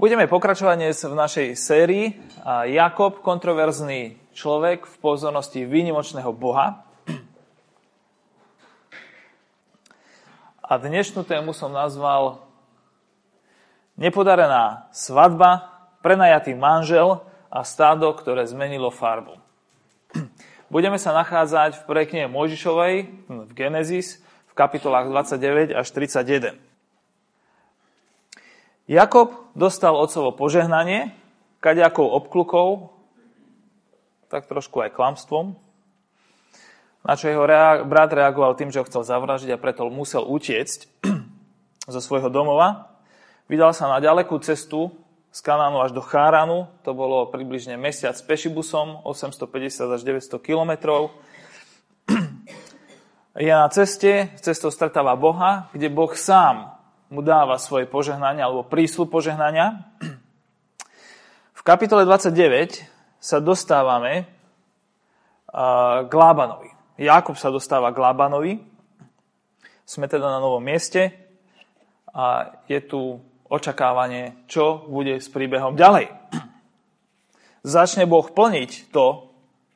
Budeme pokračovať dnes v našej sérii Jakob, kontroverzný človek v pozornosti výnimočného Boha. A dnešnú tému som nazval Nepodarená svadba, prenajatý manžel a stádo, ktoré zmenilo farbu. Budeme sa nachádzať v prekne Mojžišovej v Genesis v kapitolách 29 až 31. Jakob dostal otcovo požehnanie, kaďakou obklukou, tak trošku aj klamstvom, na čo jeho rea- brat reagoval tým, že ho chcel zavražiť a preto musel utiecť zo svojho domova. Vydal sa na ďalekú cestu z Kanánu až do Cháranu, to bolo približne mesiac s pešibusom, 850 až 900 kilometrov. Je na ceste, cestou stretáva Boha, kde Boh sám mu dáva svoje požehnania alebo príslu požehnania. V kapitole 29 sa dostávame k Lábanovi. Jakob sa dostáva k Lábanovi. Sme teda na novom mieste a je tu očakávanie, čo bude s príbehom ďalej. Začne Boh plniť to,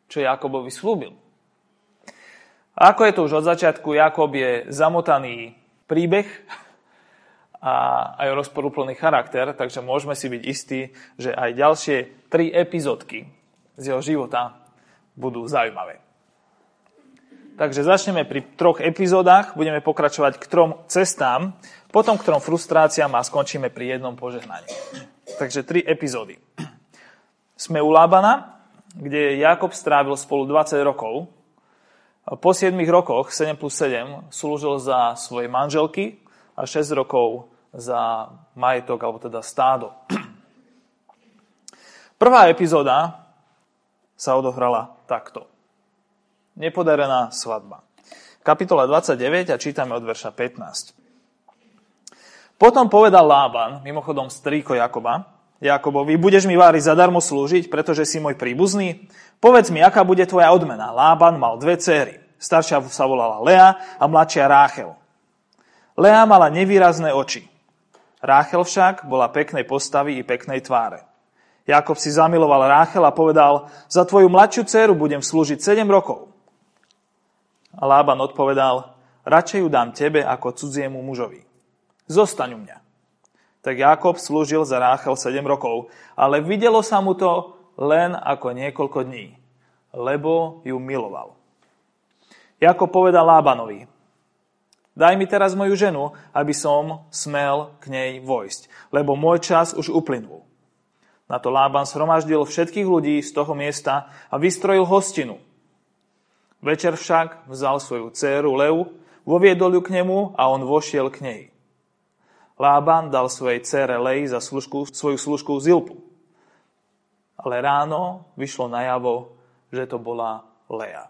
čo Jakobovi slúbil. Ako je to už od začiatku, Jakob je zamotaný príbeh, a aj rozporúplný charakter, takže môžeme si byť istí, že aj ďalšie tri epizódky z jeho života budú zaujímavé. Takže začneme pri troch epizódach, budeme pokračovať k trom cestám, potom k trom frustráciám a skončíme pri jednom požehnaní. Takže tri epizódy. Sme u Lábana, kde Jakob strávil spolu 20 rokov. Po 7 rokoch, 7 plus 7, slúžil za svoje manželky 6 rokov za majetok, alebo teda stádo. Prvá epizóda sa odohrala takto. Nepodarená svadba. Kapitola 29 a čítame od verša 15. Potom povedal Lában, mimochodom strýko Jakoba, Jakobovi, budeš mi vári zadarmo slúžiť, pretože si môj príbuzný? Povedz mi, aká bude tvoja odmena. Lában mal dve céry. Staršia sa volala Lea a mladšia Ráchel. Lea mala nevýrazné oči. Ráchel však bola peknej postavy i peknej tváre. Jakob si zamiloval Ráchel a povedal, za tvoju mladšiu dceru budem slúžiť 7 rokov. A Lában odpovedal, radšej ju dám tebe ako cudziemu mužovi. Zostaň u mňa. Tak Jakob slúžil za Ráchel 7 rokov, ale videlo sa mu to len ako niekoľko dní, lebo ju miloval. Jakob povedal Lábanovi, Daj mi teraz moju ženu, aby som smel k nej vojsť, lebo môj čas už uplynul. Na to Lában shromaždil všetkých ľudí z toho miesta a vystrojil hostinu. Večer však vzal svoju dceru Leu, voviedol ju k nemu a on vošiel k nej. Lában dal svojej dcere Lei za služku, svoju služku Zilpu. Ale ráno vyšlo najavo, že to bola Lea.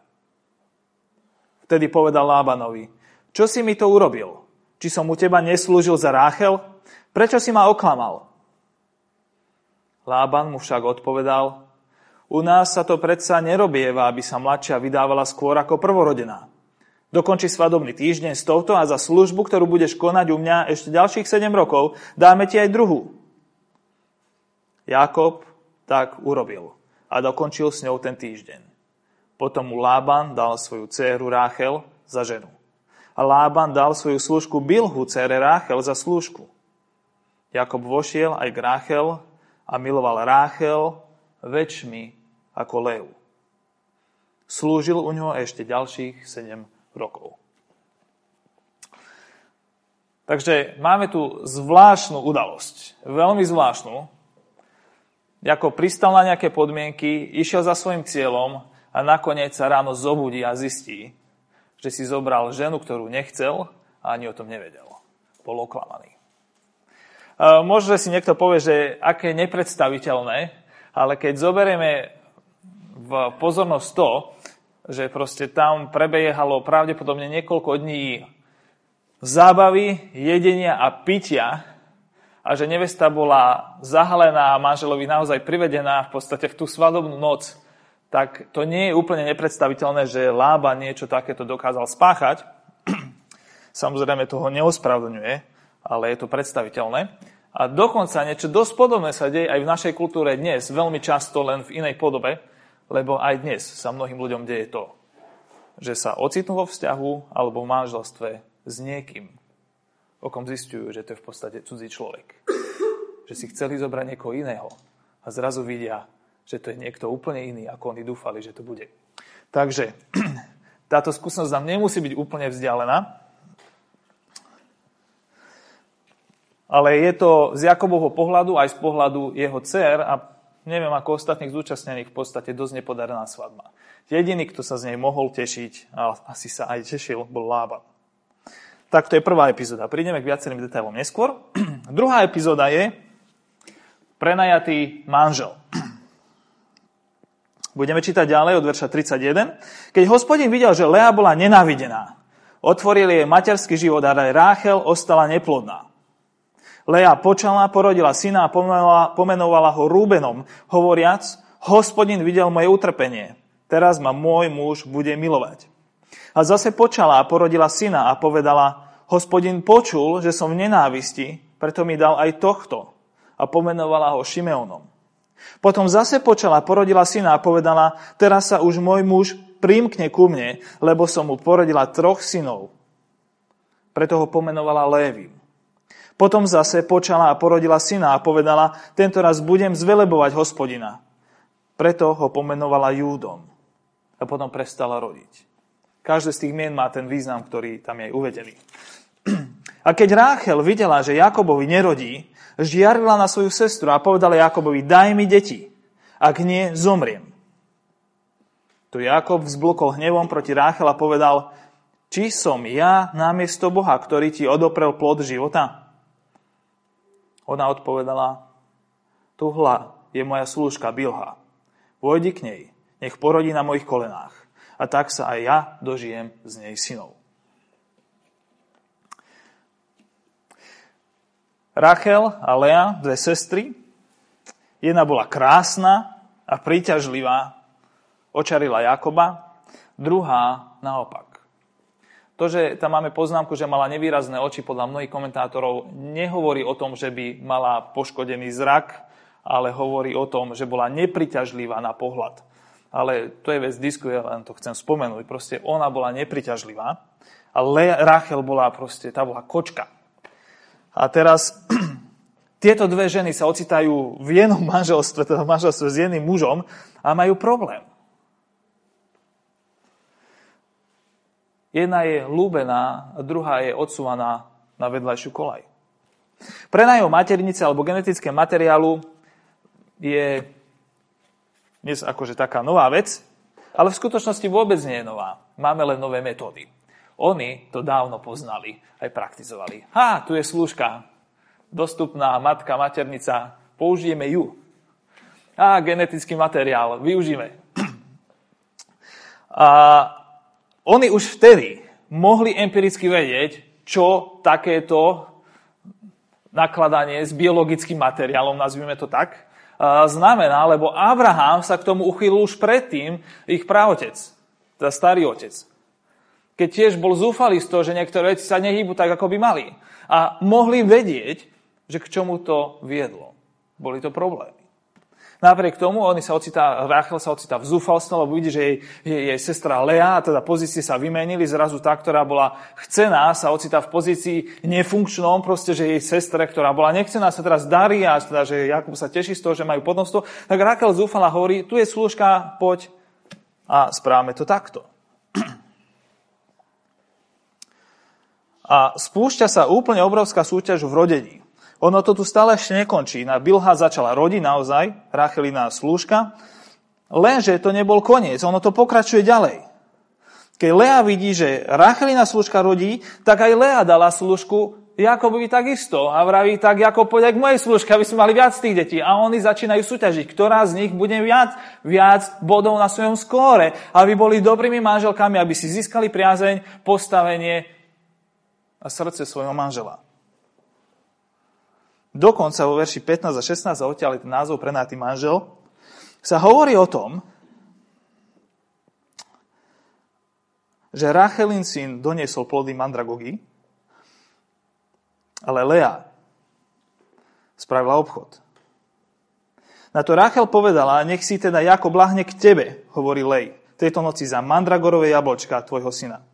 Vtedy povedal Lábanovi, čo si mi to urobil? Či som u teba neslúžil za Ráchel? Prečo si ma oklamal? Lában mu však odpovedal, u nás sa to predsa nerobieva, aby sa mladšia vydávala skôr ako prvorodená. Dokonči svadobný týždeň s touto a za službu, ktorú budeš konať u mňa ešte ďalších 7 rokov, dáme ti aj druhú. Jakob tak urobil a dokončil s ňou ten týždeň. Potom mu Lában dal svoju dceru Ráchel za ženu. A Lában dal svoju služku Bilhu, cére Ráchel, za služku. Jakob vošiel aj k Ráchel a miloval Ráchel väčšmi ako Leu. Slúžil u ňoho ešte ďalších 7 rokov. Takže máme tu zvláštnu udalosť. Veľmi zvláštnu. Ako pristal na nejaké podmienky, išiel za svojim cieľom a nakoniec sa ráno zobudí a zistí, že si zobral ženu, ktorú nechcel a ani o tom nevedel. Bol oklamaný. Možno si niekto povie, že aké nepredstaviteľné, ale keď zoberieme v pozornosť to, že proste tam prebiehalo pravdepodobne niekoľko dní zábavy, jedenia a pitia a že nevesta bola zahalená a manželovi naozaj privedená v podstate v tú svadobnú noc, tak to nie je úplne nepredstaviteľné, že Lába niečo takéto dokázal spáchať. Samozrejme toho neospravedlňuje, ale je to predstaviteľné. A dokonca niečo dosť podobné sa deje aj v našej kultúre dnes, veľmi často len v inej podobe, lebo aj dnes sa mnohým ľuďom deje to, že sa ocitnú vo vzťahu alebo v manželstve s niekým, o kom zistujú, že to je v podstate cudzí človek. Že si chceli zobrať niekoho iného a zrazu vidia, že to je niekto úplne iný, ako oni dúfali, že to bude. Takže táto skúsenosť nám nemusí byť úplne vzdialená, ale je to z Jakobovho pohľadu aj z pohľadu jeho dcer a neviem ako ostatných zúčastnených v podstate dosť nepodarená svadba. Jediný, kto sa z nej mohol tešiť, a asi sa aj tešil, bol Lába. Tak to je prvá epizóda. Prídeme k viacerým detailom neskôr. Druhá epizóda je prenajatý manžel. Budeme čítať ďalej od verša 31. Keď hospodin videl, že Lea bola nenávidená, otvoril jej materský život a aj Ráchel ostala neplodná. Lea počala, porodila syna a pomenovala, pomenovala ho Rúbenom, hovoriac, hospodin videl moje utrpenie, teraz ma môj muž bude milovať. A zase počala a porodila syna a povedala, hospodin počul, že som v nenávisti, preto mi dal aj tohto. A pomenovala ho Šimeonom. Potom zase počala, porodila syna a povedala, teraz sa už môj muž prímkne ku mne, lebo som mu porodila troch synov. Preto ho pomenovala Lévim. Potom zase počala a porodila syna a povedala, tento raz budem zvelebovať hospodina. Preto ho pomenovala Júdom. A potom prestala rodiť. Každé z tých mien má ten význam, ktorý tam je uvedený. A keď Ráchel videla, že Jakobovi nerodí, žiarila na svoju sestru a povedala Jakobovi, daj mi deti, ak nie, zomriem. Tu Jakob vzblokol hnevom proti Ráchel a povedal, či som ja namiesto Boha, ktorý ti odoprel plod života? Ona odpovedala, tuhla je moja slúžka Bilha. Vojdi k nej, nech porodí na mojich kolenách. A tak sa aj ja dožijem z nej synov. Rachel a Lea, dve sestry. Jedna bola krásna a príťažlivá, očarila Jakoba, druhá naopak. To, že tam máme poznámku, že mala nevýrazné oči, podľa mnohých komentátorov, nehovorí o tom, že by mala poškodený zrak, ale hovorí o tom, že bola nepriťažlivá na pohľad. Ale to je vec disku, ja len to chcem spomenúť. Proste ona bola nepriťažlivá a Le- Rachel bola proste, tá bola kočka. A teraz tieto dve ženy sa ocitajú v jednom manželstve, teda manželstve s jedným mužom a majú problém. Jedna je lúbená, druhá je odsúvaná na vedľajšiu kolaj. Prenajom maternice alebo genetické materiálu je dnes akože taká nová vec, ale v skutočnosti vôbec nie je nová. Máme len nové metódy. Oni to dávno poznali, aj praktizovali. Ha, tu je slúžka, dostupná matka, maternica, použijeme ju. A genetický materiál, využíme. A oni už vtedy mohli empiricky vedieť, čo takéto nakladanie s biologickým materiálom, nazvime to tak, znamená, lebo Abraham sa k tomu uchýlil už predtým, ich právotec, teda starý otec. Keď tiež bol zúfalý z toho, že niektoré veci sa nehýbu tak, ako by mali. A mohli vedieť, že k čomu to viedlo. Boli to problémy. Napriek tomu oni sa ocitá, Rachel sa ocitá v zúfalstve, lebo vidí, že jej, jej, jej sestra Lea, teda pozície sa vymenili, zrazu tá, ktorá bola chcená, sa ocitá v pozícii nefunkčnom, proste, že jej sestre, ktorá bola nechcená, sa teraz darí a teda, že Jakub sa teší z toho, že majú podnostvo, tak Rachel zúfala hovorí, tu je slúžka, poď a správame to takto. A spúšťa sa úplne obrovská súťaž v rodení. Ono to tu stále ešte nekončí. Na Bilha začala rodiť naozaj, Rachelina slúžka, lenže to nebol koniec, ono to pokračuje ďalej. Keď Lea vidí, že Rachelina slúžka rodí, tak aj Lea dala slúžku Jakobovi takisto a vraví tak, ako poďak mojej služke, aby sme mali viac tých detí. A oni začínajú súťažiť, ktorá z nich bude viac, viac bodov na svojom skóre, aby boli dobrými manželkami, aby si získali priazeň, postavenie a srdce svojho manžela. Dokonca vo verši 15 a 16, a odtiaľ je ten názov prenátý manžel, sa hovorí o tom, že Rachelin syn doniesol plody mandragogy, ale Lea spravila obchod. Na to Rachel povedala, nech si teda Jakob lahne k tebe, hovorí Lej, tejto noci za mandragorové jablčka tvojho syna.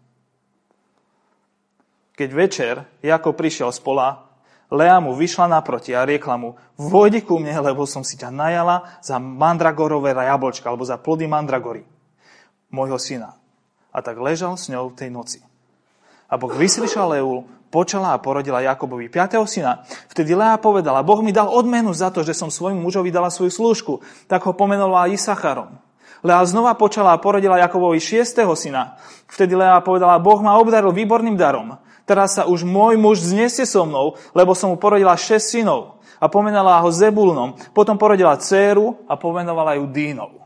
Keď večer Jakob prišiel z pola, Lea mu vyšla naproti a riekla mu, vojdi ku mne, lebo som si ťa najala za mandragorové jablčka, alebo za plody mandragory, môjho syna. A tak ležal s ňou tej noci. A Boh vyslyšal Leu, počala a porodila Jakobovi 5. syna. Vtedy Lea povedala, Boh mi dal odmenu za to, že som svojmu mužovi dala svoju slúžku. Tak ho pomenovala Isacharom. Lea znova počala a porodila Jakobovi 6. syna. Vtedy Lea povedala, Boh ma obdaril výborným darom. Teraz sa už môj muž znesie so mnou, lebo som mu porodila 6 synov. A pomenala ho Zebulnom. Potom porodila dceru a pomenovala ju Dínov.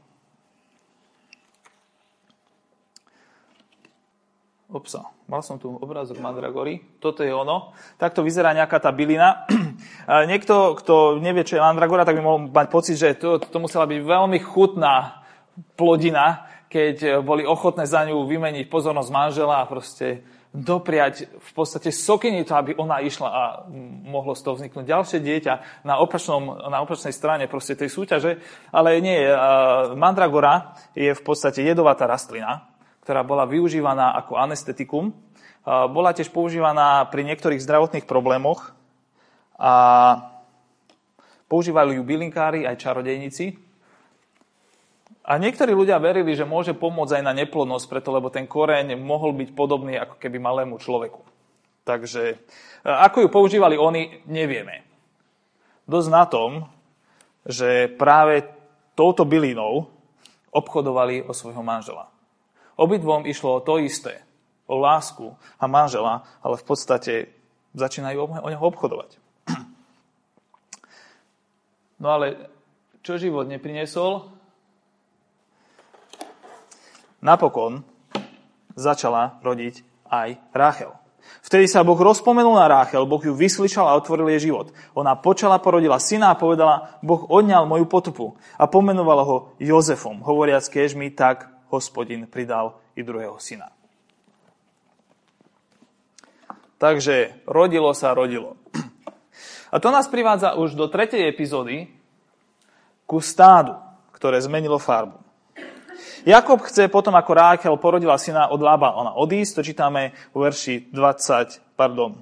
Opsa, mal som tu obrázok Mandragory. Toto je ono. Takto vyzerá nejaká tá bylina. Niekto, kto nevie, čo je Mandragora, tak by mohol mať pocit, že to, to musela byť veľmi chutná plodina, keď boli ochotné za ňu vymeniť pozornosť manžela a proste dopriať v podstate sokiny to, aby ona išla a mohlo z toho vzniknúť ďalšie dieťa na, opačnom, na opačnej strane proste tej súťaže. Ale nie, mandragora je v podstate jedovatá rastlina, ktorá bola využívaná ako anestetikum. Bola tiež používaná pri niektorých zdravotných problémoch a používali ju bylinkári aj čarodejníci. A niektorí ľudia verili, že môže pomôcť aj na neplodnosť, preto lebo ten koreň mohol byť podobný ako keby malému človeku. Takže ako ju používali oni, nevieme. Dosť na tom, že práve touto bylinou obchodovali o svojho manžela. Obidvom išlo o to isté, o lásku a manžela, ale v podstate začínajú o neho obchodovať. No ale čo život neprinesol? Napokon začala rodiť aj Ráchel. Vtedy sa Boh rozpomenul na Ráchel, Boh ju vyslyšal a otvoril jej život. Ona počala, porodila syna a povedala, Boh odňal moju potupu a pomenovala ho Jozefom, hovoriac, keď mi tak hospodin pridal i druhého syna. Takže rodilo sa, rodilo. A to nás privádza už do tretej epizódy ku stádu, ktoré zmenilo farbu. Jakob chce potom, ako Rákel porodila syna od Lába, ona odísť, to čítame vo verši 20, pardon,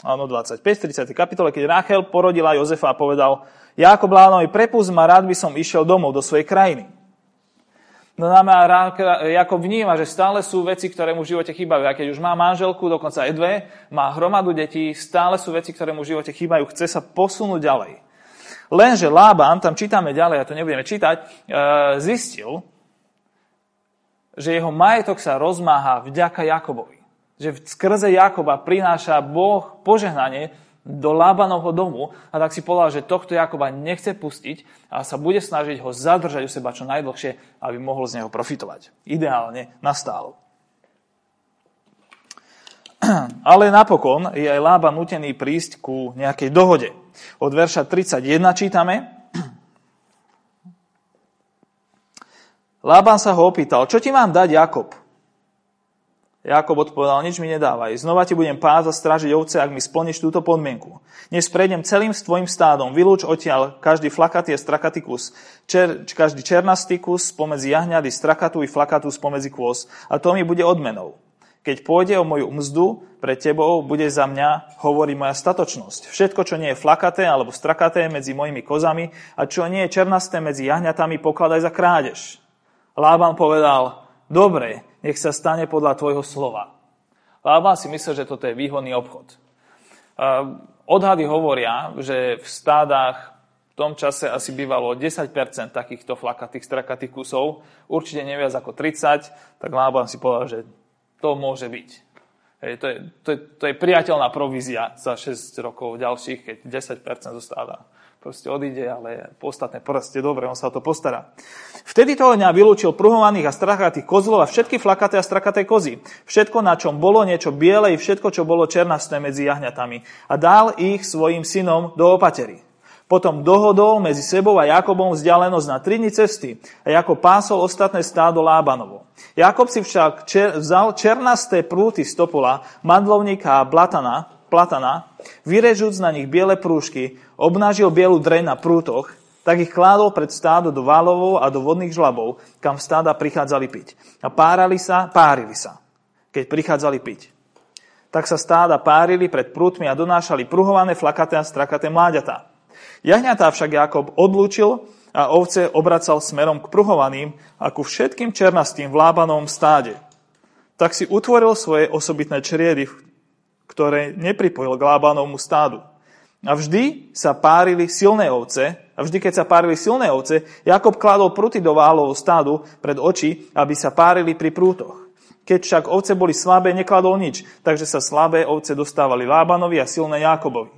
áno, 25, 30. kapitole, keď Ráchel porodila Jozefa a povedal, Jakob Lánovi, prepust ma, rád by som išiel domov do svojej krajiny. No znamená, Jakob vníma, že stále sú veci, ktoré mu v živote chýbajú. A keď už má manželku, dokonca aj dve, má hromadu detí, stále sú veci, ktoré mu v živote chýbajú. Chce sa posunúť ďalej. Lenže Lában, tam čítame ďalej, a to nebudeme čítať, e, zistil, že jeho majetok sa rozmáha vďaka Jakobovi. Že skrze Jakoba prináša Boh požehnanie do Lábanovho domu a tak si povedal, že tohto Jakoba nechce pustiť a sa bude snažiť ho zadržať u seba čo najdlhšie, aby mohol z neho profitovať. Ideálne nastálo. Ale napokon je aj Lában nutený prísť ku nejakej dohode. Od verša 31 čítame. Lában sa ho opýtal, čo ti mám dať, Jakob? Jakob odpovedal, nič mi nedávaj. Znova ti budem pás a strážiť ovce, ak mi splníš túto podmienku. Dnes prejdem celým s tvojim stádom. Vylúč odtiaľ každý flakatý a strakatý kus. Čer, každý černastý kus spomedzi jahňady, strakatú i flakatú spomedzi kôs. A to mi bude odmenou. Keď pôjde o moju mzdu, pre tebou bude za mňa, hovorí moja statočnosť. Všetko, čo nie je flakaté alebo strakaté medzi mojimi kozami a čo nie je černasté medzi jahňatami, pokladaj za krádež. Lában povedal, dobre, nech sa stane podľa tvojho slova. Lában si myslel, že toto je výhodný obchod. Odhady hovoria, že v stádach v tom čase asi bývalo 10% takýchto flakatých, strakatých kusov, určite neviac ako 30, tak Lában si povedal, že to môže byť. Hej, to, je, to, je, to je priateľná provízia za 6 rokov ďalších, keď 10% zo stáda proste odíde, ale podstatné proste dobre, on sa o to postará. Vtedy toho dňa vylúčil pruhovaných a strachatých kozlov a všetky flakaté a strakaté kozy. Všetko, na čom bolo niečo biele i všetko, čo bolo černasté medzi jahňatami. A dal ich svojim synom do opatery. Potom dohodol medzi sebou a Jakobom vzdialenosť na tri dni cesty a Jakob pásol ostatné stádo Lábanovo. Jakob si však čer, vzal černasté prúty z topola, mandlovníka a blatana platana, vyrežúc na nich biele prúžky, obnážil bielu dreň na prútoch, tak ich kládol pred stádo do válovov a do vodných žlabov, kam stáda prichádzali piť. A párali sa, párili sa, keď prichádzali piť. Tak sa stáda párili pred prútmi a donášali pruhované, flakaté a strakaté mláďatá. Jahňatá však Jakob odlúčil a ovce obracal smerom k pruhovaným a ku všetkým černastým v Lábanovom stáde. Tak si utvoril svoje osobitné čriedy, ktoré nepripojil k Lábanovmu stádu. A vždy sa párili silné ovce, a vždy, keď sa párili silné ovce, Jakob kladol pruty do válovho stádu pred oči, aby sa párili pri prútoch. Keď však ovce boli slabé, nekladol nič, takže sa slabé ovce dostávali Lábanovi a silné Jakobovi.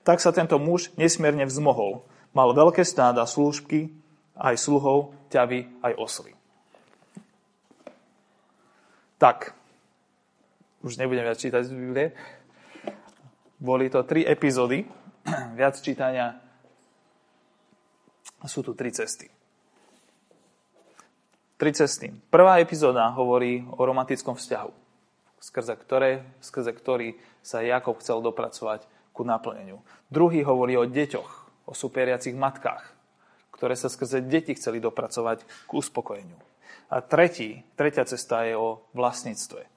Tak sa tento muž nesmierne vzmohol. Mal veľké stáda služky, aj sluhov, ťavy, aj osly. Tak, už nebudem viac čítať z Biblie. Boli to tri epizódy, viac čítania sú tu tri cesty. Tri cesty. Prvá epizóda hovorí o romantickom vzťahu, skrze, ktoré, skrze ktorý sa Jakob chcel dopracovať ku naplneniu. Druhý hovorí o deťoch, o superiacich matkách, ktoré sa skrze deti chceli dopracovať k uspokojeniu. A tretí, tretia cesta je o vlastníctve,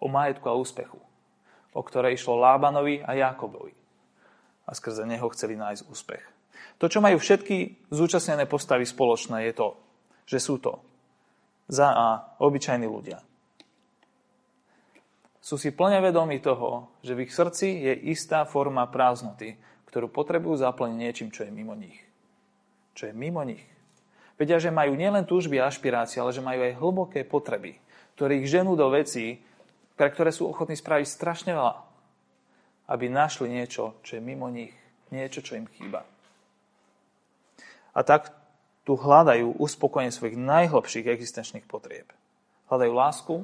o majetku a úspechu, o ktoré išlo Lábanovi a Jakobovi. A skrze neho chceli nájsť úspech. To, čo majú všetky zúčastnené postavy spoločné, je to, že sú to za a obyčajní ľudia. Sú si plne vedomí toho, že v ich srdci je istá forma prázdnoty, ktorú potrebujú zaplniť niečím, čo je mimo nich. Čo je mimo nich. Vedia, že majú nielen túžby a ašpirácie, ale že majú aj hlboké potreby, ktoré ich ženú do vecí, pre ktoré sú ochotní spraviť strašne veľa, aby našli niečo, čo je mimo nich, niečo, čo im chýba a tak tu hľadajú uspokojenie svojich najhlbších existenčných potrieb. Hľadajú lásku,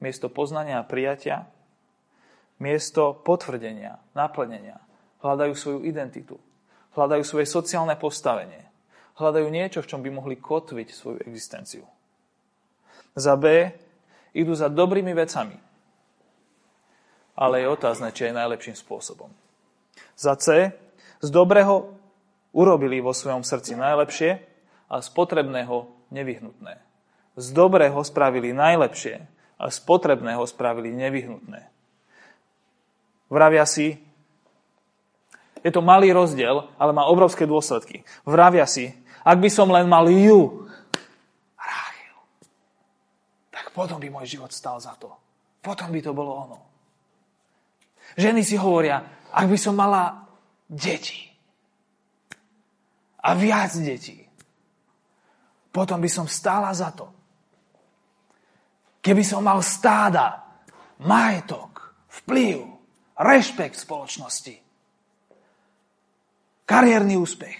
miesto poznania a prijatia, miesto potvrdenia, naplnenia. Hľadajú svoju identitu, hľadajú svoje sociálne postavenie, hľadajú niečo, v čom by mohli kotviť svoju existenciu. Za B idú za dobrými vecami, ale je otázne, či je najlepším spôsobom. Za C z dobrého urobili vo svojom srdci najlepšie a z potrebného nevyhnutné. Z dobrého spravili najlepšie a z potrebného spravili nevyhnutné. Vravia si, je to malý rozdiel, ale má obrovské dôsledky. Vravia si, ak by som len mal ju, Ráchel, tak potom by môj život stal za to. Potom by to bolo ono. Ženy si hovoria, ak by som mala deti, a viac detí. Potom by som stála za to. Keby som mal stáda, majetok, vplyv, rešpekt spoločnosti, kariérny úspech,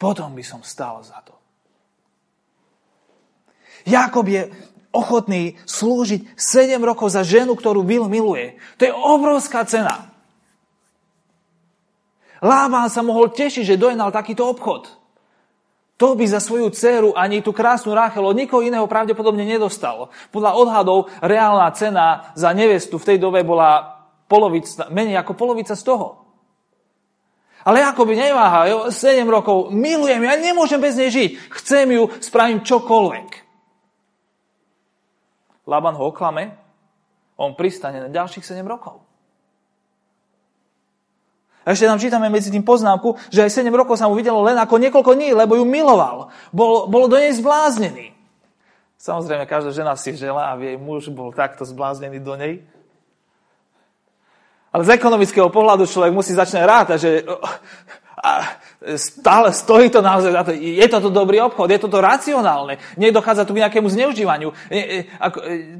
potom by som stál za to. Jakob je ochotný slúžiť 7 rokov za ženu, ktorú Bill miluje. To je obrovská cena. Láván sa mohol tešiť, že dojenal takýto obchod. To by za svoju dceru ani tú krásnu Ráchel nikoho iného pravdepodobne nedostal. Podľa odhadov reálna cena za nevestu v tej dobe bola polovica, menej ako polovica z toho. Ale ako by neváha, jo, 7 rokov, milujem, ja nemôžem bez nej žiť. Chcem ju, spravím čokoľvek. Laban ho oklame, on pristane na ďalších 7 rokov. A ešte tam čítame medzi tým poznámku, že aj 7 rokov sa mu videlo len ako niekoľko dní, lebo ju miloval. Bol, bol do nej zbláznený. Samozrejme, každá žena si žela, aby jej muž bol takto zbláznený do nej. Ale z ekonomického pohľadu človek musí začať rátať, že stále stojí to naozaj za to. Je toto dobrý obchod, je toto racionálne. Nedochádza tu k nejakému zneužívaniu. E,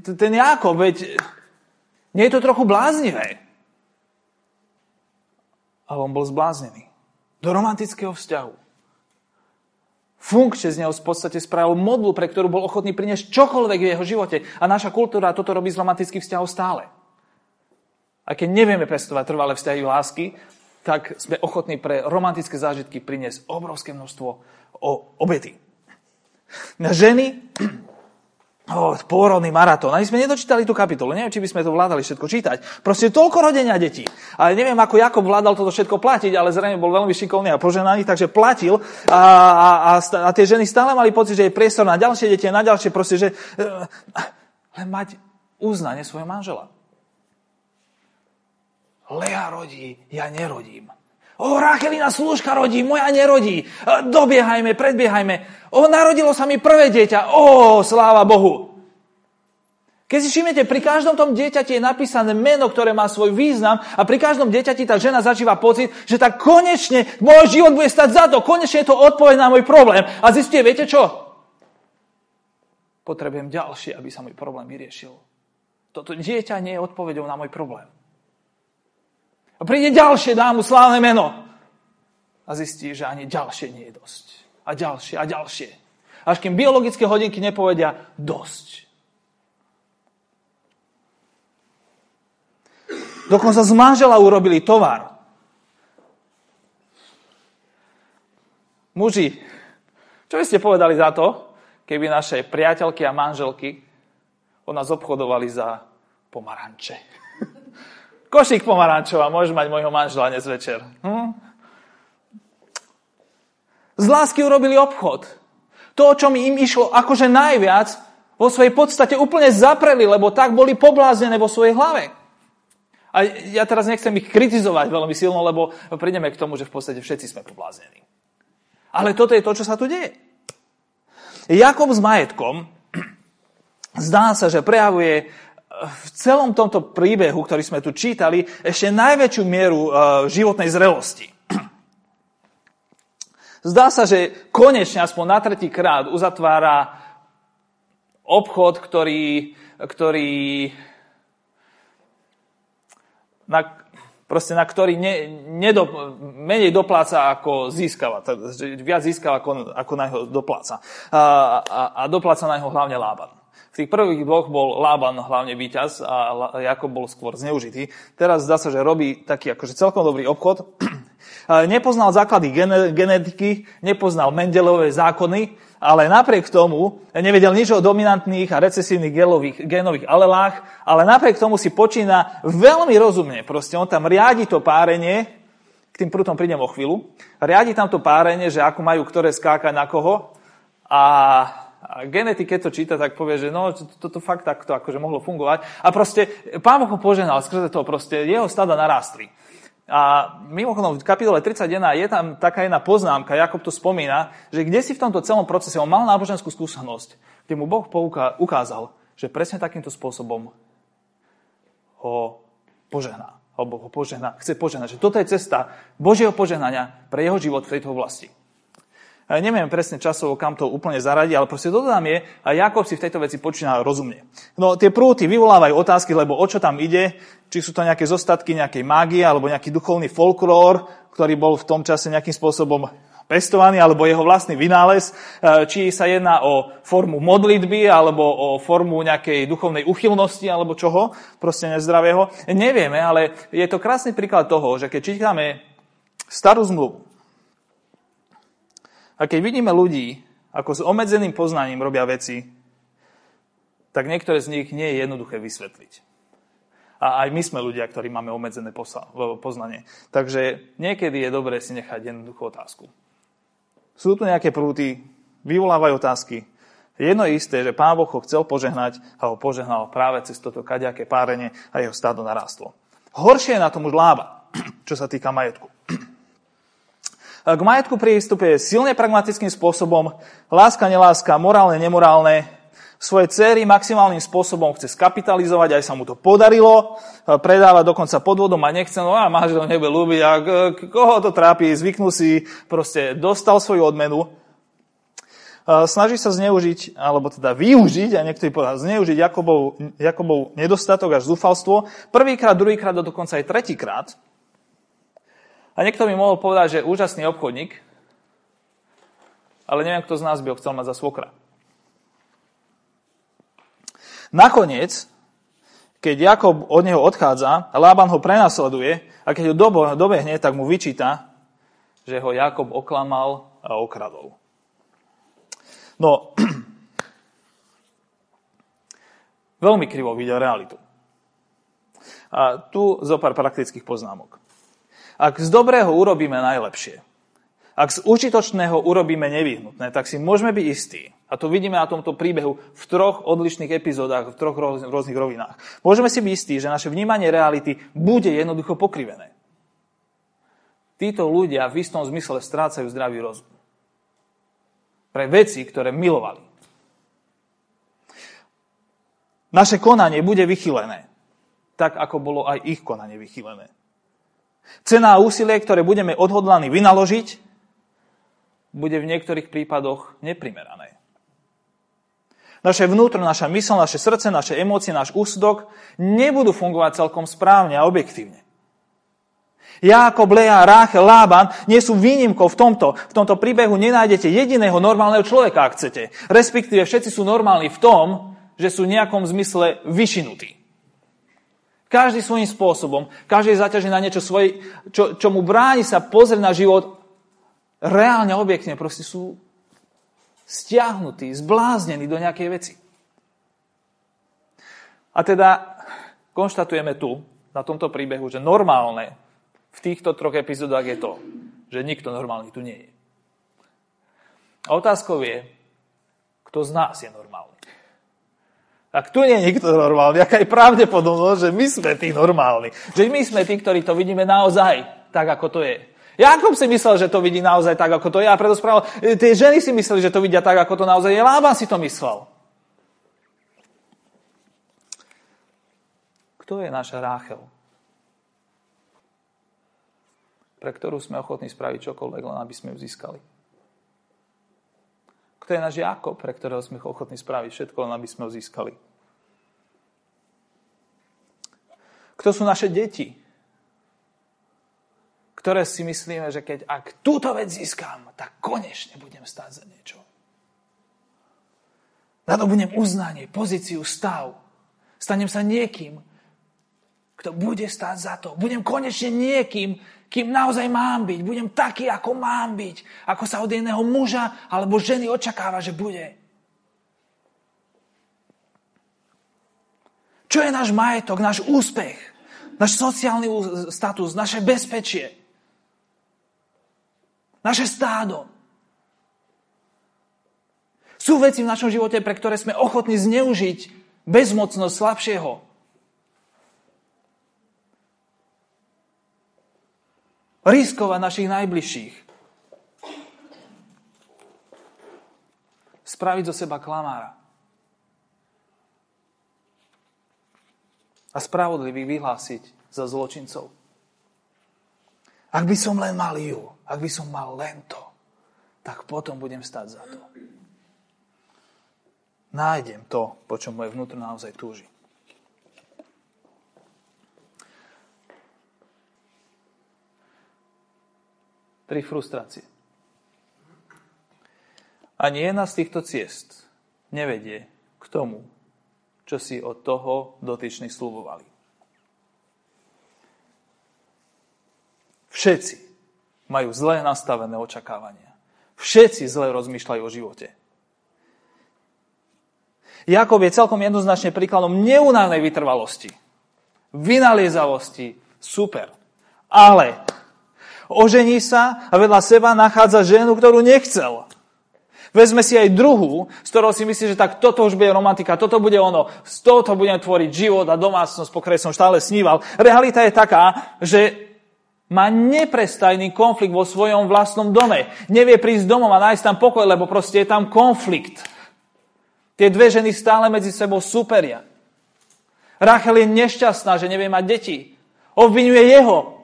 ten Jakob, veď nie je to trochu bláznivé ale on bol zbláznený. Do romantického vzťahu. Funkčne z neho v podstate spravil modlu, pre ktorú bol ochotný priniesť čokoľvek v jeho živote. A naša kultúra toto robí z romantických vzťahov stále. A keď nevieme pestovať trvalé vzťahy lásky, tak sme ochotní pre romantické zážitky priniesť obrovské množstvo o obety. Na ženy oh, pôrodný maratón. Ani sme nedočítali tú kapitolu. Neviem, či by sme to vládali všetko čítať. Proste toľko rodenia detí. Ale neviem, ako Jakob vládal toto všetko platiť, ale zrejme bol veľmi šikovný a poženaný, takže platil. A, a, a, a tie ženy stále mali pocit, že je priestor na ďalšie deti, na ďalšie, proste, že uh, len mať uznanie svojho manžela. Lea rodí, ja nerodím. O, Rachelina slúžka rodí, moja nerodí. Dobiehajme, predbiehajme. O, narodilo sa mi prvé dieťa. O, sláva Bohu. Keď si všimnete, pri každom tom dieťati je napísané meno, ktoré má svoj význam a pri každom dieťati tá žena zažíva pocit, že tak konečne môj život bude stať za to, konečne je to odpoveď na môj problém. A zistíte, viete čo? Potrebujem ďalšie, aby sa môj problém vyriešil. Toto dieťa nie je odpoveďou na môj problém. A príde ďalšie, dá mu slávne meno. A zistí, že ani ďalšie nie je dosť. A ďalšie, a ďalšie. Až kým biologické hodinky nepovedia dosť. Dokonca z manžela urobili tovar. Muži, čo by ste povedali za to, keby naše priateľky a manželky od nás obchodovali za pomaranče? Košík pomarančová, môžeš mať môjho manžela dnes večer. Hm? Z lásky urobili obchod. To, čo mi im išlo akože najviac, vo svojej podstate úplne zapreli, lebo tak boli pobláznené vo svojej hlave. A ja teraz nechcem ich kritizovať veľmi silno, lebo prídeme k tomu, že v podstate všetci sme pobláznení. Ale toto je to, čo sa tu deje. Jakob s majetkom zdá sa, že prejavuje v celom tomto príbehu, ktorý sme tu čítali, ešte najväčšiu mieru uh, životnej zrelosti. Zdá sa, že konečne aspoň na tretí krát uzatvára obchod, ktorý, ktorý na, proste na ktorý ne, nedo, menej dopláca, ako získava. Viac získava, ako, ako na jeho dopláca. A, a, a dopláca na jeho hlavne Lában. Tých prvých dvoch bol Lában hlavne víťaz a Jakob bol skôr zneužitý. Teraz zdá sa, že robí taký akože celkom dobrý obchod. Nepoznal základy genetiky, nepoznal Mendelové zákony, ale napriek tomu nevedel nič o dominantných a recesívnych genových, genových alelách, ale napriek tomu si počína veľmi rozumne. Proste on tam riadi to párenie, k tým prútom prídem o chvíľu, riadi tam to párenie, že ako majú ktoré skákať na koho a a genetik, keď to číta, tak povie, že no, toto fakt takto akože mohlo fungovať. A proste pán Boh ho poženal, skrze toho proste jeho stada narástli. A mimochodom v kapitole 31 je tam taká jedna poznámka, Jakob to spomína, že kde si v tomto celom procese on mal náboženskú skúsenosť, kde mu Boh ukázal, že presne takýmto spôsobom ho požehná. Alebo ho požehná, chce požehnať. Že toto je cesta Božieho požehnania pre jeho život v tejto oblasti. Neviem presne časovo, kam to úplne zaradí, ale proste dodám je, a Jakob si v tejto veci počína rozumne. No tie prúty vyvolávajú otázky, lebo o čo tam ide, či sú to nejaké zostatky nejakej mágie, alebo nejaký duchovný folklór, ktorý bol v tom čase nejakým spôsobom pestovaný, alebo jeho vlastný vynález, e, či sa jedná o formu modlitby, alebo o formu nejakej duchovnej uchylnosti, alebo čoho, proste nezdravého. Nevieme, ale je to krásny príklad toho, že keď čítame starú zmluvu, a keď vidíme ľudí, ako s obmedzeným poznaním robia veci, tak niektoré z nich nie je jednoduché vysvetliť. A aj my sme ľudia, ktorí máme obmedzené poznanie. Takže niekedy je dobré si nechať jednoduchú otázku. Sú tu nejaké prúty, vyvolávajú otázky. Jedno je isté, že Pán Boh ho chcel požehnať a ho požehnal práve cez toto kaďaké párenie a jeho stádo narástlo. Horšie je na tom už lába, čo sa týka majetku. K majetku prístupuje silne pragmatickým spôsobom, láska, neláska, morálne, nemorálne, svoje céry maximálnym spôsobom chce skapitalizovať, aj sa mu to podarilo, predáva dokonca podvodom a nechce, no a máš to nebude ľúbiť, a koho to trápi, zvyknú si, proste dostal svoju odmenu, snaží sa zneužiť, alebo teda využiť, a niektorí povedal, zneužiť Jakobov, Jakobov nedostatok až zúfalstvo, prvýkrát, druhýkrát a dokonca aj tretíkrát, a niekto mi mohol povedať, že úžasný obchodník, ale neviem, kto z nás by ho chcel mať za svokra. Nakoniec, keď Jakob od neho odchádza, Lában ho prenasleduje a keď ho dobehne, tak mu vyčíta, že ho Jakob oklamal a okradol. No, veľmi krivo videl realitu. A tu zo pár praktických poznámok. Ak z dobrého urobíme najlepšie, ak z užitočného urobíme nevyhnutné, tak si môžeme byť istí, a to vidíme na tomto príbehu v troch odlišných epizódach, v troch rôznych rovinách. Môžeme si byť istí, že naše vnímanie reality bude jednoducho pokrivené. Títo ľudia v istom zmysle strácajú zdravý rozum. Pre veci, ktoré milovali. Naše konanie bude vychylené, tak ako bolo aj ich konanie vychylené. Cena a úsilie, ktoré budeme odhodlaní vynaložiť, bude v niektorých prípadoch neprimerané. Naše vnútro, naša mysl, naše srdce, naše emócie, náš úsudok nebudú fungovať celkom správne a objektívne. Jákob, Lea, Ráchel, Lában nie sú výnimkou v tomto. V tomto príbehu nenájdete jediného normálneho človeka, ak chcete. Respektíve všetci sú normálni v tom, že sú v nejakom zmysle vyšinutí. Každý svojím spôsobom, každý je zaťažený na niečo svoje, čo, čo mu bráni sa pozrieť na život reálne, objektne. Proste sú stiahnutí, zbláznení do nejakej veci. A teda konštatujeme tu, na tomto príbehu, že normálne v týchto troch epizódach je to, že nikto normálny tu nie je. A otázkou je, kto z nás je normálny. Ak tu nie je nikto normálny, aká je pravdepodobnosť, že my sme tí normálni. Že my sme tí, ktorí to vidíme naozaj tak, ako to je. Jakob si myslel, že to vidí naozaj tak, ako to je a preto spravil. Tie ženy si mysleli, že to vidia tak, ako to naozaj je. Lában si to myslel. Kto je naša Ráchel? Pre ktorú sme ochotní spraviť čokoľvek, len aby sme ju získali. Kto je náš Jakob, pre ktorého sme ochotní spraviť všetko, len aby sme ho získali. Kto sú naše deti? ktoré si myslíme, že keď ak túto vec získam, tak konečne budem stáť za niečo. Nadobudnem uznanie, pozíciu, stav. Stanem sa niekým, kto bude stáť za to. Budem konečne niekým, kým naozaj mám byť. Budem taký, ako mám byť. Ako sa od jedného muža alebo ženy očakáva, že bude. Čo je náš majetok, náš úspech, náš sociálny status, naše bezpečie? Naše stádo. Sú veci v našom živote, pre ktoré sme ochotní zneužiť bezmocnosť slabšieho. Riskovať našich najbližších. Spraviť zo seba klamára. A spravodlivých vyhlásiť za zločincov. Ak by som len mal ju, ak by som mal len to, tak potom budem stať za to. Nájdem to, po čom moje vnútro naozaj túži. Tri frustrácie. Ani jedna z týchto ciest nevedie k tomu, čo si od toho dotyčný slubovali. Všetci majú zlé nastavené očakávania. Všetci zle rozmýšľajú o živote. Jakob je celkom jednoznačne príkladom neunávnej vytrvalosti. Vynaliezavosti. Super. Ale ožení sa a vedľa seba nachádza ženu, ktorú nechcel. Vezme si aj druhú, z ktorou si myslí, že tak toto už bude romantika, toto bude ono, z tohoto budem tvoriť život a domácnosť, po ktorej som stále sníval. Realita je taká, že má neprestajný konflikt vo svojom vlastnom dome. Nevie prísť domov a nájsť tam pokoj, lebo proste je tam konflikt. Tie dve ženy stále medzi sebou superia. Rachel je nešťastná, že nevie mať deti. Obvinuje jeho.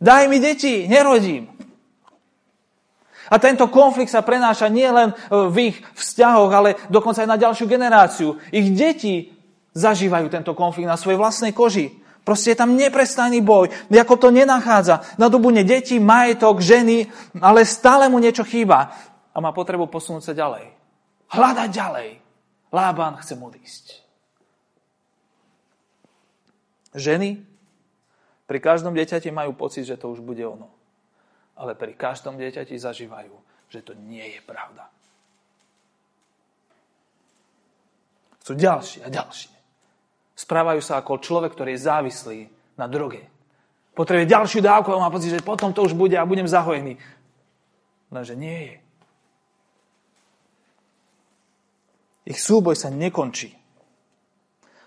Daj mi deti, nerodím. A tento konflikt sa prenáša nielen v ich vzťahoch, ale dokonca aj na ďalšiu generáciu. Ich deti zažívajú tento konflikt na svojej vlastnej koži. Proste je tam neprestajný boj. Ako to nenachádza. Nadobudne deti, majetok, ženy, ale stále mu niečo chýba. A má potrebu posunúť sa ďalej. Hľadať ďalej. Lában chce odísť. Ženy pri každom dieťati majú pocit, že to už bude ono. Ale pri každom dieťati zažívajú, že to nie je pravda. Sú ďalšie a ďalšie. Správajú sa ako človek, ktorý je závislý na droge. Potrebuje ďalšiu dávku a má pocit, že potom to už bude a budem zahojený. Lenže nie je. Ich súboj sa nekončí.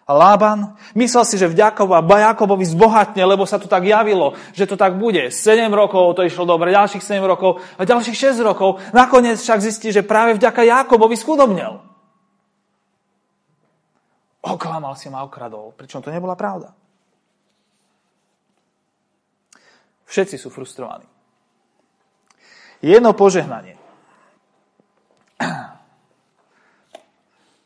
A Lában myslel si, že vďaka Jakobovi zbohatne, lebo sa to tak javilo, že to tak bude. 7 rokov to išlo dobre, ďalších 7 rokov a ďalších 6 rokov. Nakoniec však zistí, že práve vďaka Jakobovi skudobnel. Oklamal si ma, okradol, pričom to nebola pravda. Všetci sú frustrovaní. Jedno požehnanie.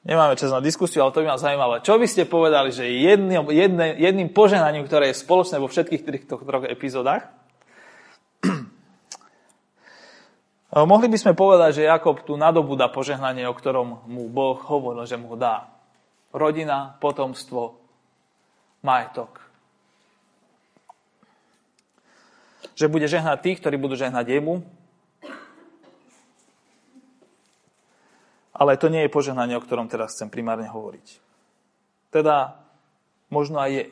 Nemáme čas na diskusiu, ale to by ma zaujímalo. Čo by ste povedali, že jedným, jedne, jedným požehnaním, ktoré je spoločné vo všetkých týchto troch epizódach? Mohli by sme povedať, že Jakob tu nadobúda požehnanie, o ktorom mu Boh hovoril, že mu ho dá. Rodina, potomstvo, majetok. Že bude žehnať tých, ktorí budú žehnať jemu, Ale to nie je požehnanie, o ktorom teraz chcem primárne hovoriť. Teda možno aj je.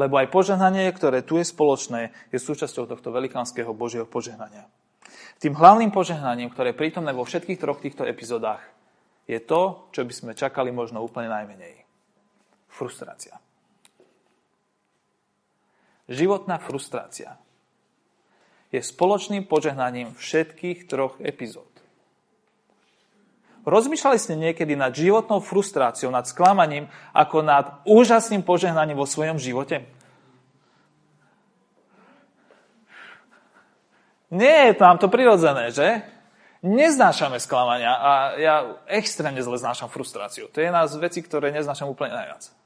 Lebo aj požehnanie, ktoré tu je spoločné, je súčasťou tohto velikánskeho Božieho požehnania. Tým hlavným požehnaním, ktoré je prítomné vo všetkých troch týchto epizódach, je to, čo by sme čakali možno úplne najmenej. Frustrácia. Životná frustrácia je spoločným požehnaním všetkých troch epizód. Rozmýšľali ste niekedy nad životnou frustráciou, nad sklamaním, ako nad úžasným požehnaním vo svojom živote? Nie je tam to prirodzené, že? Neznášame sklamania a ja extrémne zle znášam frustráciu. To je jedna z vecí, ktoré neznášam úplne najviac.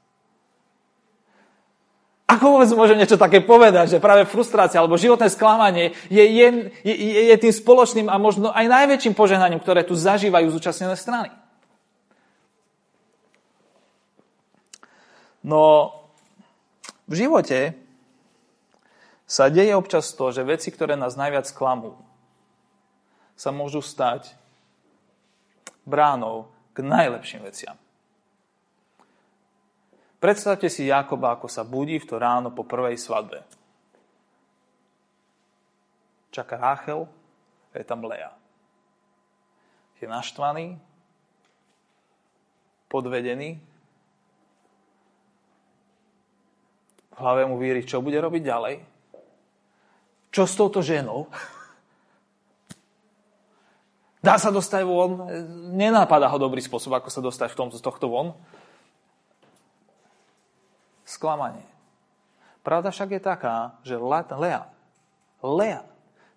Ako vôbec môžem niečo také povedať, že práve frustrácia alebo životné sklamanie je, je, je, je tým spoločným a možno aj najväčším požehnaním, ktoré tu zažívajú zúčastnené strany? No, v živote sa deje občas to, že veci, ktoré nás najviac klamú, sa môžu stať bránou k najlepším veciam. Predstavte si Jakoba, ako sa budí v to ráno po prvej svadbe. Čaká Ráchel a je tam Lea. Je naštvaný, podvedený. V hlave mu víri, čo bude robiť ďalej. Čo s touto ženou? Dá sa dostať von? Nenápada ho dobrý spôsob, ako sa dostať v tomto, z tohto von sklamanie. Pravda však je taká, že Lea, Lea,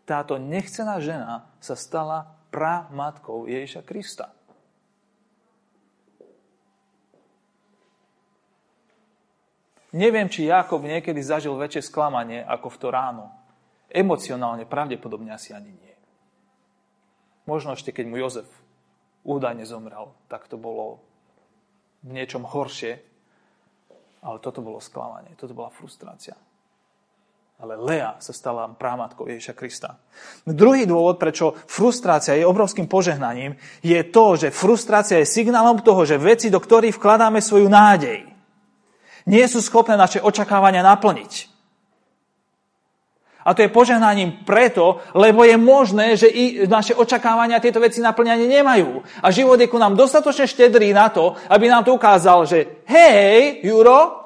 táto nechcená žena sa stala pramatkou Ježiša Krista. Neviem, či Jakob niekedy zažil väčšie sklamanie ako v to ráno. Emocionálne pravdepodobne asi ani nie. Možno ešte keď mu Jozef údajne zomrel, tak to bolo v niečom horšie, ale toto bolo sklamanie, toto bola frustrácia. Ale Lea sa stala prámatkou Ježiša Krista. Druhý dôvod, prečo frustrácia je obrovským požehnaním, je to, že frustrácia je signálom toho, že veci, do ktorých vkladáme svoju nádej, nie sú schopné naše očakávania naplniť. A to je požehnaním preto, lebo je možné, že i naše očakávania tieto veci naplňanie nemajú. A život je ku nám dostatočne štedrý na to, aby nám to ukázal, že hej, Juro,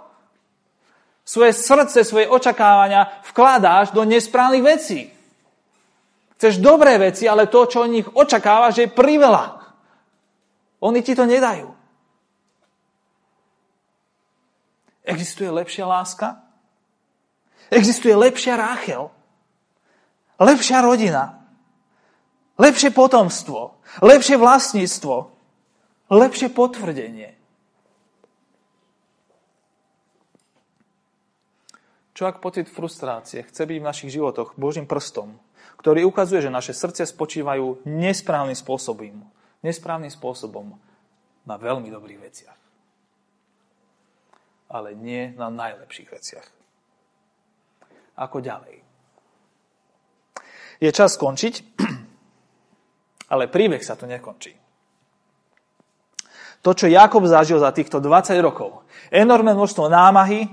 svoje srdce, svoje očakávania vkladáš do nesprávnych vecí. Chceš dobré veci, ale to, čo od nich očakávaš, je priveľa. Oni ti to nedajú. Existuje lepšia láska? Existuje lepšia Ráchel, lepšia rodina, lepšie potomstvo, lepšie vlastníctvo, lepšie potvrdenie. Čo ak pocit frustrácie chce byť v našich životoch Božím prstom, ktorý ukazuje, že naše srdce spočívajú nesprávnym spôsobom, nesprávnym spôsobom na veľmi dobrých veciach. Ale nie na najlepších veciach ako ďalej. Je čas skončiť, ale príbeh sa tu nekončí. To, čo Jakob zažil za týchto 20 rokov. Enormné množstvo námahy,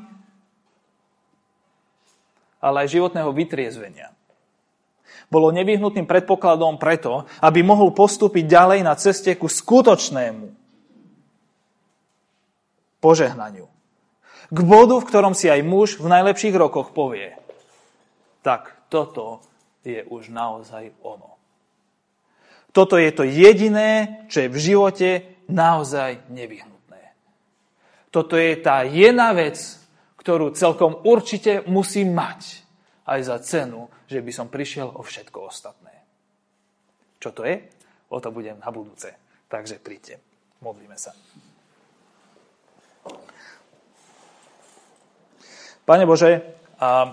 ale aj životného vytriezvenia. Bolo nevyhnutným predpokladom preto, aby mohol postúpiť ďalej na ceste ku skutočnému požehnaniu. K bodu, v ktorom si aj muž v najlepších rokoch povie, tak toto je už naozaj ono. Toto je to jediné, čo je v živote naozaj nevyhnutné. Toto je tá jedna vec, ktorú celkom určite musím mať aj za cenu, že by som prišiel o všetko ostatné. Čo to je? O to budem na budúce. Takže príďte. Modlíme sa. Pane Bože, a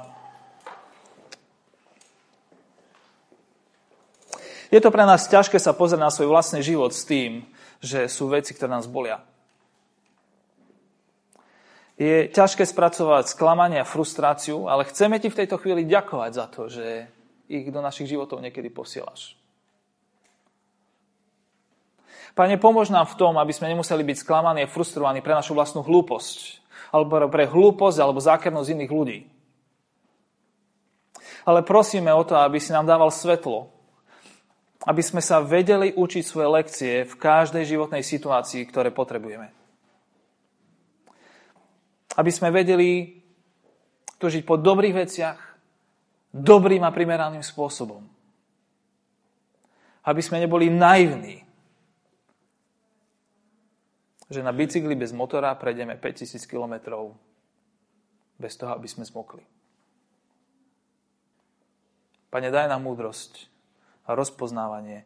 Je to pre nás ťažké sa pozrieť na svoj vlastný život s tým, že sú veci, ktoré nás bolia. Je ťažké spracovať sklamanie a frustráciu, ale chceme ti v tejto chvíli ďakovať za to, že ich do našich životov niekedy posielaš. Pane, pomôž nám v tom, aby sme nemuseli byť sklamaní a frustrovaní pre našu vlastnú hlúposť, alebo pre hlúposť alebo zákernosť iných ľudí. Ale prosíme o to, aby si nám dával svetlo, aby sme sa vedeli učiť svoje lekcie v každej životnej situácii, ktoré potrebujeme. Aby sme vedeli to žiť po dobrých veciach, dobrým a primeraným spôsobom. Aby sme neboli naivní, že na bicykli bez motora prejdeme 5000 km bez toho, aby sme zmokli. Pane, daj nám múdrosť a rozpoznávanie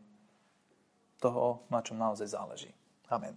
toho, na čom naozaj záleží. Amen.